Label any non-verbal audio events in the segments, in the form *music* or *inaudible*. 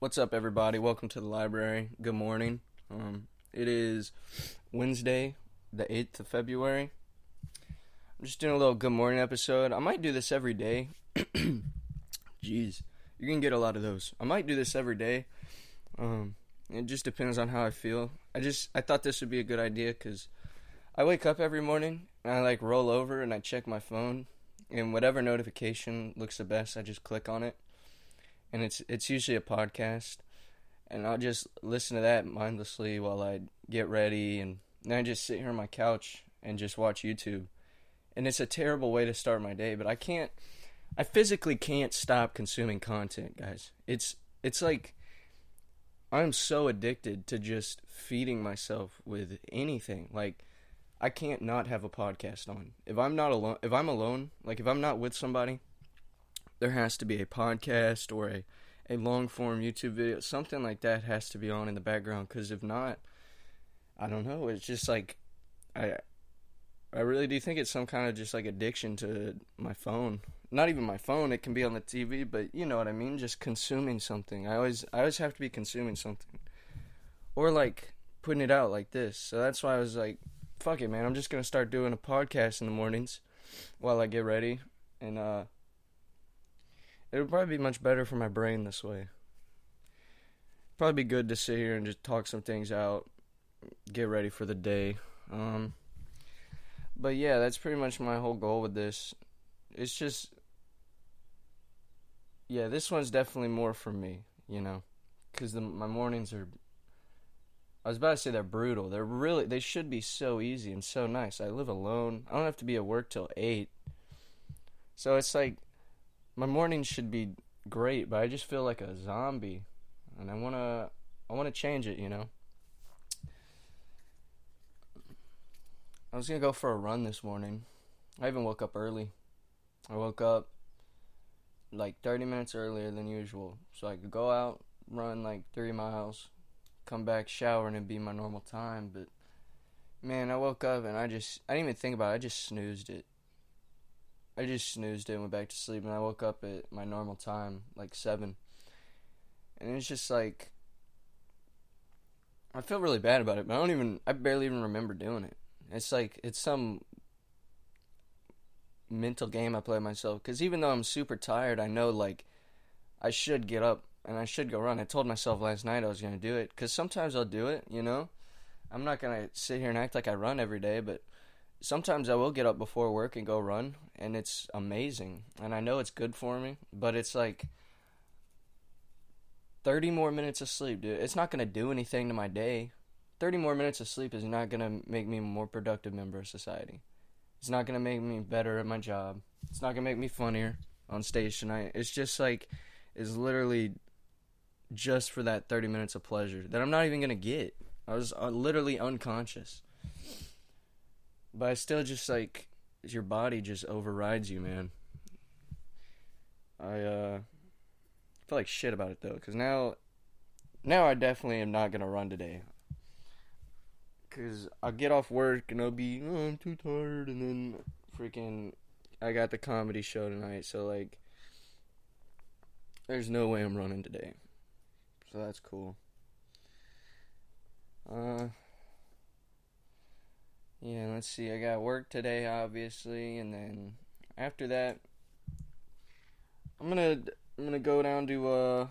What's up, everybody? Welcome to the library. Good morning. Um, it is Wednesday, the 8th of February. I'm just doing a little good morning episode. I might do this every day. *clears throat* Jeez, you're gonna get a lot of those. I might do this every day. Um, it just depends on how I feel. I just I thought this would be a good idea because I wake up every morning and I like roll over and I check my phone and whatever notification looks the best, I just click on it. And it's it's usually a podcast, and I'll just listen to that mindlessly while I get ready, and then I just sit here on my couch and just watch YouTube. And it's a terrible way to start my day, but I can't. I physically can't stop consuming content, guys. It's it's like I'm so addicted to just feeding myself with anything. Like I can't not have a podcast on. If I'm not alone, if I'm alone, like if I'm not with somebody, there has to be a podcast or a a long form YouTube video, something like that has to be on in the background cuz if not, I don't know, it's just like I I really do think it's some kind of just like addiction to my phone. Not even my phone, it can be on the TV, but you know what I mean, just consuming something. I always I always have to be consuming something. Or like putting it out like this. So that's why I was like, fuck it, man. I'm just going to start doing a podcast in the mornings while I get ready and uh it would probably be much better for my brain this way. Probably be good to sit here and just talk some things out, get ready for the day. Um, but yeah, that's pretty much my whole goal with this. It's just, yeah, this one's definitely more for me, you know, because my mornings are. I was about to say they're brutal. They're really they should be so easy and so nice. I live alone. I don't have to be at work till eight. So it's like my morning should be great, but I just feel like a zombie, and I wanna I wanna change it, you know. I was gonna go for a run this morning. I even woke up early. I woke up like 30 minutes earlier than usual, so I could go out, run like three miles, come back, shower, and it'd be my normal time. But man, I woke up and I just I didn't even think about it. I just snoozed it. I just snoozed and went back to sleep, and I woke up at my normal time, like seven. And it's just like I feel really bad about it, but I don't even I barely even remember doing it. It's like it's some mental game I play myself because even though I'm super tired, I know like I should get up and I should go run. I told myself last night I was gonna do it because sometimes I'll do it. You know, I'm not gonna sit here and act like I run every day, but sometimes I will get up before work and go run, and it's amazing. And I know it's good for me, but it's like 30 more minutes of sleep, dude. It's not gonna do anything to my day. 30 more minutes of sleep is not going to make me a more productive member of society. It's not going to make me better at my job. It's not going to make me funnier on stage tonight. It's just like, it's literally just for that 30 minutes of pleasure that I'm not even going to get. I was uh, literally unconscious. But I still just like, your body just overrides you, man. I, uh, feel like shit about it though, because now, now I definitely am not to run today. Cause I'll get off work and I'll be, oh, I'm too tired, and then freaking, I got the comedy show tonight, so like, there's no way I'm running today. So that's cool. Uh, yeah, let's see. I got work today, obviously, and then after that, I'm gonna I'm gonna go down to uh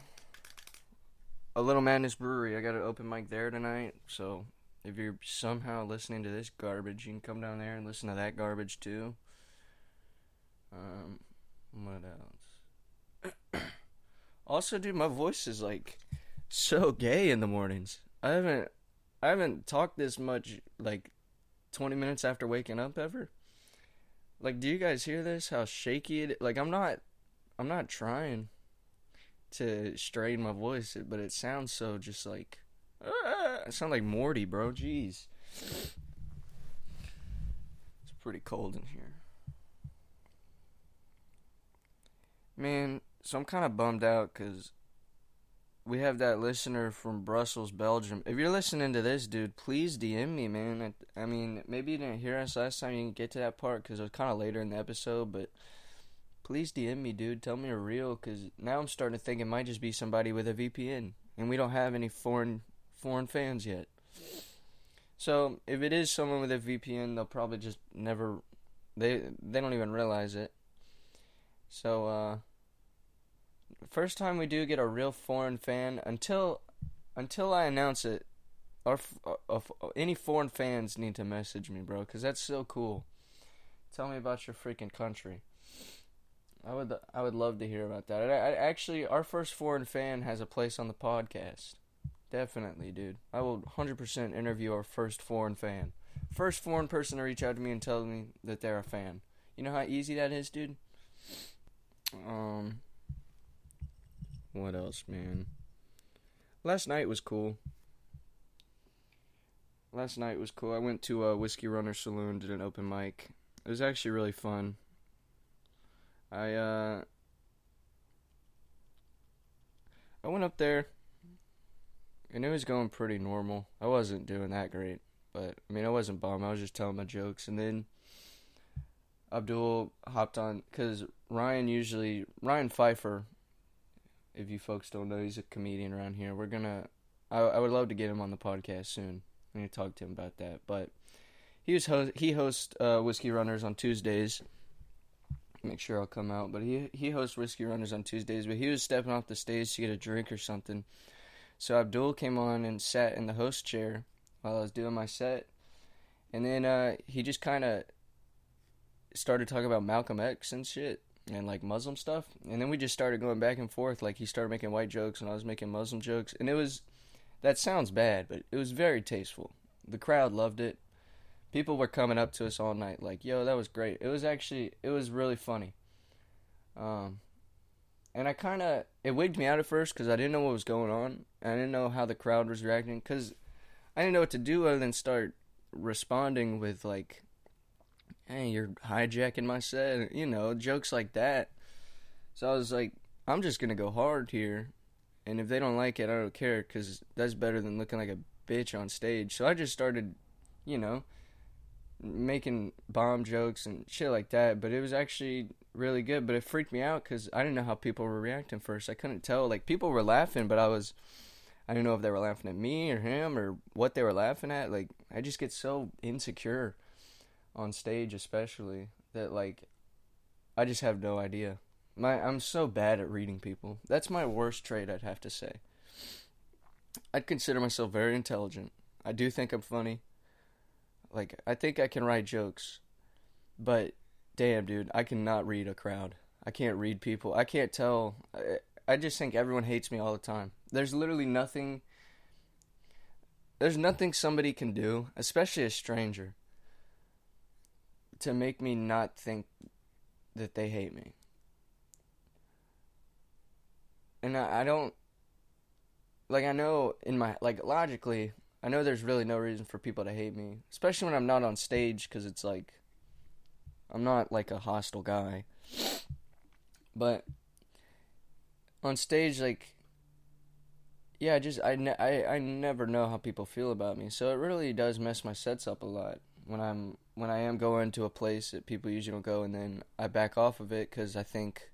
a Little Madness Brewery. I got an open mic there tonight, so if you're somehow listening to this garbage, you can come down there and listen to that garbage too. Um, what else? *clears throat* also, dude, my voice is like so gay in the mornings. I haven't, I haven't talked this much like twenty minutes after waking up ever. Like, do you guys hear this? How shaky it? Like, I'm not, I'm not trying to strain my voice, but it sounds so just like ah! I sound like Morty, bro. Jeez. It's pretty cold in here. Man, so I'm kind of bummed out because we have that listener from Brussels, Belgium. If you're listening to this, dude, please DM me, man. I, I mean, maybe you didn't hear us last time. You can get to that part because it was kind of later in the episode, but please DM me, dude. Tell me you're real, cause now I'm starting to think it might just be somebody with a VPN, and we don't have any foreign foreign fans yet. So if it is someone with a VPN, they'll probably just never they they don't even realize it. So uh first time we do get a real foreign fan until until I announce it our uh, any foreign fans need to message me, bro, cuz that's so cool. Tell me about your freaking country. I would I would love to hear about that. I, I, actually our first foreign fan has a place on the podcast. Definitely, dude. I will 100% interview our first foreign fan. First foreign person to reach out to me and tell me that they're a fan. You know how easy that is, dude? Um what else, man? Last night was cool. Last night was cool. I went to a Whiskey Runner Saloon, did an open mic. It was actually really fun. I uh I went up there and it was going pretty normal. I wasn't doing that great, but I mean, I wasn't bummed. I was just telling my jokes, and then Abdul hopped on because Ryan usually Ryan Pfeiffer. If you folks don't know, he's a comedian around here. We're gonna. I I would love to get him on the podcast soon. I'm gonna talk to him about that. But he was host. He hosts uh, Whiskey Runners on Tuesdays. Make sure I'll come out. But he he hosts Whiskey Runners on Tuesdays. But he was stepping off the stage to get a drink or something so Abdul came on and sat in the host chair while I was doing my set, and then uh, he just kind of started talking about Malcolm X and shit and like Muslim stuff, and then we just started going back and forth. Like he started making white jokes and I was making Muslim jokes, and it was that sounds bad, but it was very tasteful. The crowd loved it. People were coming up to us all night like, "Yo, that was great." It was actually it was really funny. Um, and I kind of it wigged me out at first because I didn't know what was going on. I didn't know how the crowd was reacting because I didn't know what to do other than start responding with like, "Hey, you're hijacking my set," you know, jokes like that. So I was like, "I'm just gonna go hard here, and if they don't like it, I don't care because that's better than looking like a bitch on stage." So I just started, you know, making bomb jokes and shit like that. But it was actually really good, but it freaked me out because I didn't know how people were reacting first. I couldn't tell. Like people were laughing, but I was, I didn't know if they were laughing at me or him or what they were laughing at. Like I just get so insecure on stage, especially that like I just have no idea. My I'm so bad at reading people. That's my worst trait, I'd have to say. I'd consider myself very intelligent. I do think I'm funny. Like I think I can write jokes, but damn, dude, I cannot read a crowd. I can't read people. I can't tell. I, I just think everyone hates me all the time. There's literally nothing. There's nothing somebody can do, especially a stranger, to make me not think that they hate me. And I, I don't. Like, I know in my. Like, logically, I know there's really no reason for people to hate me, especially when I'm not on stage, because it's like I'm not like a hostile guy. But on stage, like, yeah, I just I, ne- I I never know how people feel about me, so it really does mess my sets up a lot when I'm when I am going to a place that people usually don't go, and then I back off of it because I think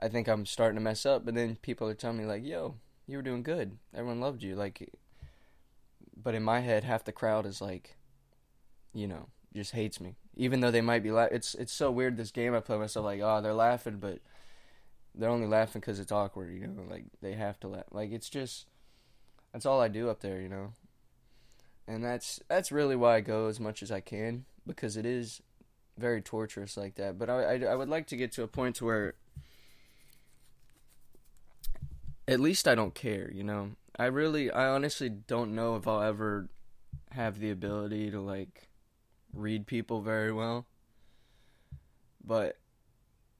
I think I'm starting to mess up, but then people are telling me like, "Yo, you were doing good. Everyone loved you." Like, but in my head, half the crowd is like, you know, just hates me, even though they might be. La- it's it's so weird. This game I play myself like, oh, they're laughing, but they're only laughing because it's awkward. You know, like they have to laugh. Like it's just that's all I do up there. You know, and that's that's really why I go as much as I can because it is very torturous like that. But I, I, I would like to get to a point to where at least I don't care. You know, I really, I honestly don't know if I'll ever have the ability to like read people very well. But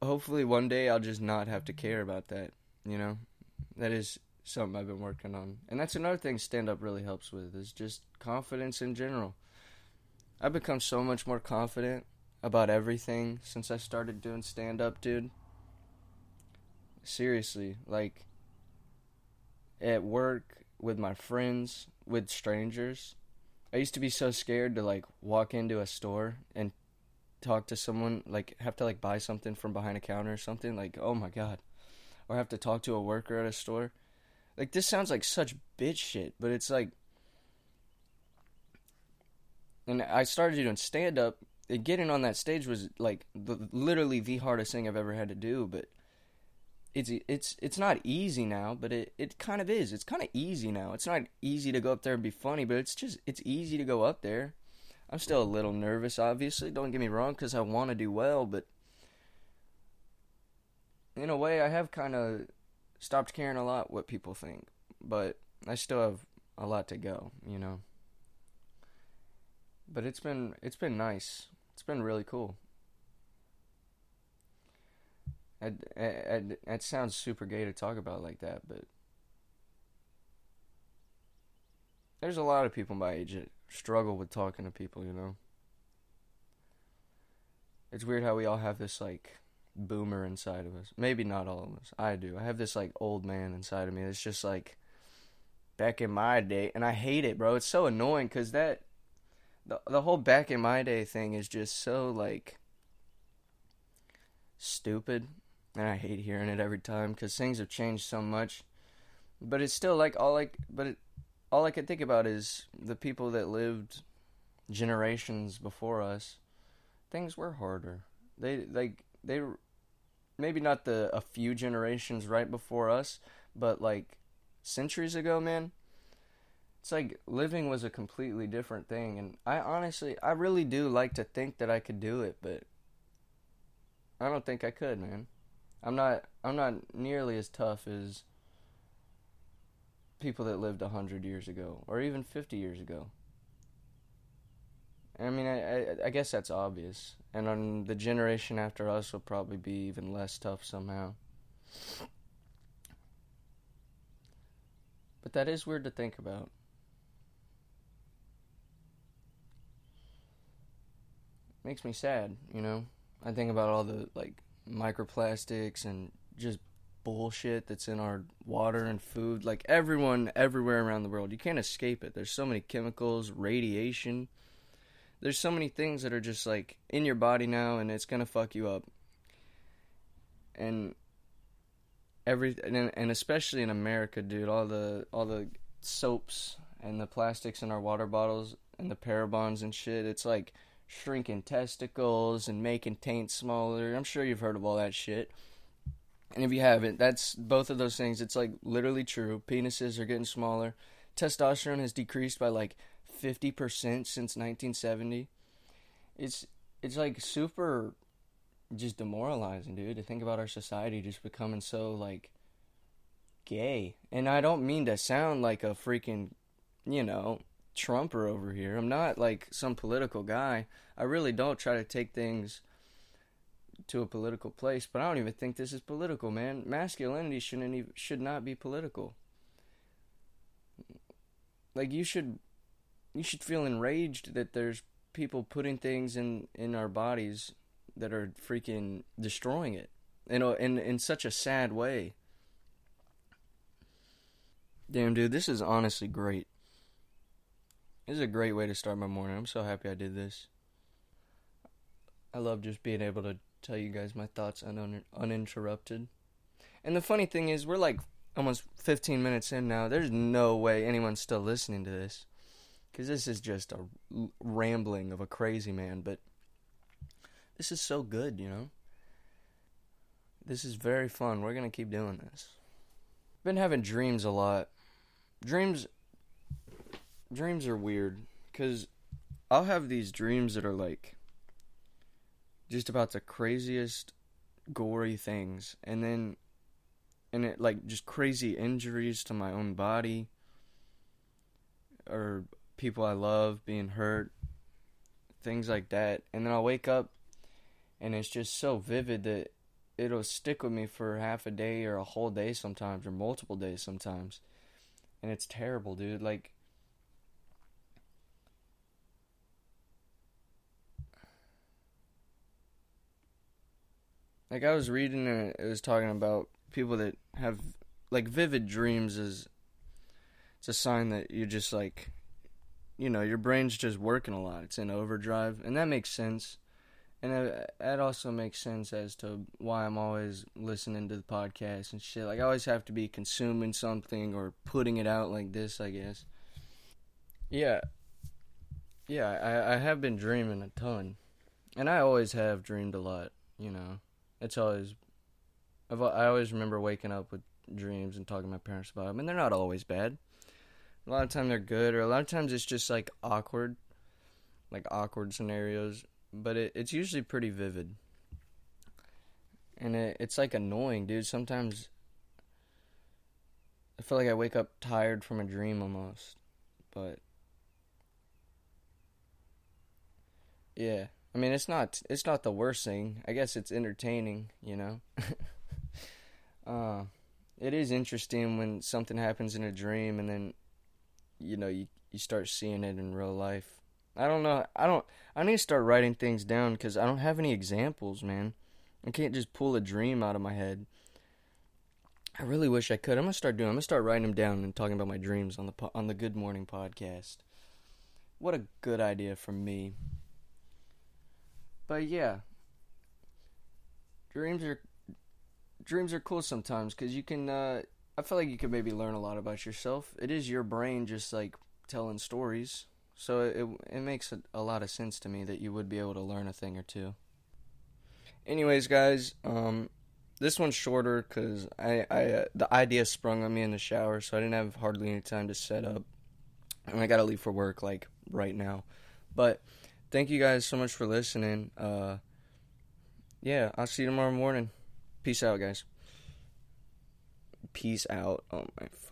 hopefully one day I'll just not have to care about that, you know? That is something I've been working on. And that's another thing stand up really helps with is just confidence in general. I've become so much more confident about everything since I started doing stand up, dude. Seriously, like at work with my friends, with strangers, I used to be so scared to like walk into a store and talk to someone, like have to like buy something from behind a counter or something, like oh my god, or have to talk to a worker at a store. Like this sounds like such bitch shit, but it's like, and I started doing stand up. And getting on that stage was like the, literally the hardest thing I've ever had to do, but it's it's it's not easy now, but it, it kind of is. It's kind of easy now. It's not easy to go up there and be funny, but it's just it's easy to go up there. I'm still a little nervous, obviously. Don't get me wrong, because I want to do well, but in a way, I have kind of stopped caring a lot what people think. But I still have a lot to go, you know. But it's been it's been nice. It's been really cool. It sounds super gay to talk about like that, but there's a lot of people my age that struggle with talking to people, you know. It's weird how we all have this like boomer inside of us. Maybe not all of us. I do. I have this like old man inside of me It's just like back in my day and I hate it, bro. It's so annoying cuz that the the whole back in my day thing is just so like stupid and I hate hearing it every time because things have changed so much. But it's still like all like, but it, all I can think about is the people that lived generations before us. Things were harder. They like they maybe not the a few generations right before us, but like centuries ago, man. It's like living was a completely different thing, and I honestly, I really do like to think that I could do it, but I don't think I could, man. I'm not I'm not nearly as tough as people that lived a hundred years ago or even fifty years ago. I mean, I, I, I guess that's obvious, and on the generation after us will probably be even less tough somehow. But that is weird to think about. Makes me sad, you know. I think about all the like microplastics and just bullshit that's in our water and food. Like everyone everywhere around the world, you can't escape it. There's so many chemicals, radiation. There's so many things that are just like in your body now and it's to fuck you up. And every and, and especially in America, dude, all the all the soaps and the plastics in our water bottles and the parabens and shit, it's like shrinking testicles and making taint smaller. I'm sure you've heard of all that shit. And if you haven't, that's both of those things. It's like literally true. Penises are getting smaller. Testosterone has decreased by like 50% since 1970. It's it's like super just demoralizing, dude, to think about our society just becoming so like gay. And I don't mean to sound like a freaking, you know, Trumper over here. I'm not like some political guy. I really don't try to take things to a political place, but I don't even think this is political, man. Masculinity shouldn't even, should not be political. Like you should you should feel enraged that there's people putting things in in our bodies that are freaking destroying it. You know, in in such a sad way. Damn dude, this is honestly great. This is a great way to start my morning. I'm so happy I did this. I love just being able to tell you guys my thoughts un- uninterrupted. And the funny thing is, we're like almost 15 minutes in now. There's no way anyone's still listening to this. Because this is just a rambling of a crazy man. But this is so good, you know? This is very fun. We're going to keep doing this. Been having dreams a lot. Dreams dreams are weird because I'll have these dreams that are like just about the craziest gory things and then and it like just crazy injuries to my own body or people I love being hurt things like that. And then I'll wake up and it's just so vivid that it'll stick with me for half a day or a whole day sometimes or multiple days sometimes. And it's terrible dude. Like Like I was reading and it was talking about people that have like vivid dreams is it's a sign that you're just like you know, your brain's just working a lot. It's in overdrive and that makes sense. and it, that also makes sense as to why I'm always listening to the podcast and shit. Like I always have to be consuming something or putting it out like this, I guess. Yeah, yeah, I I have been dreaming a ton, and I always have dreamed a lot. You know, it's always I've I always remember waking up with dreams and talking to my parents about them, and they're not always bad. A lot of times they're good, or a lot of times it's just like awkward, like awkward scenarios but it, it's usually pretty vivid. And it, it's like annoying, dude. Sometimes I feel like I wake up tired from a dream almost. But yeah, I mean it's not it's not the worst thing. I guess it's entertaining, you know. *laughs* uh, it is interesting when something happens in a dream and then you know you you start seeing it in real life. I don't know. I don't. I need to start writing things down because I don't have any examples, man. I can't just pull a dream out of my head. I really wish I could. I'm gonna start doing. I'm gonna start writing them down and talking about my dreams on the on the Good Morning podcast. What a good idea from me. But yeah, dreams are dreams are cool sometimes because you can. Uh, I feel like you could maybe learn a lot about yourself. It is your brain just like telling stories so it it makes a, a lot of sense to me that you would be able to learn a thing or two. Anyways, guys, um, this one's shorter because I, I uh, the idea sprung on me in the shower, so I didn't have hardly any time to set up, and I gotta leave for work like right now. But thank you guys so much for listening. Uh, yeah, I'll see you tomorrow morning. Peace out, guys. Peace out. Oh my fuck.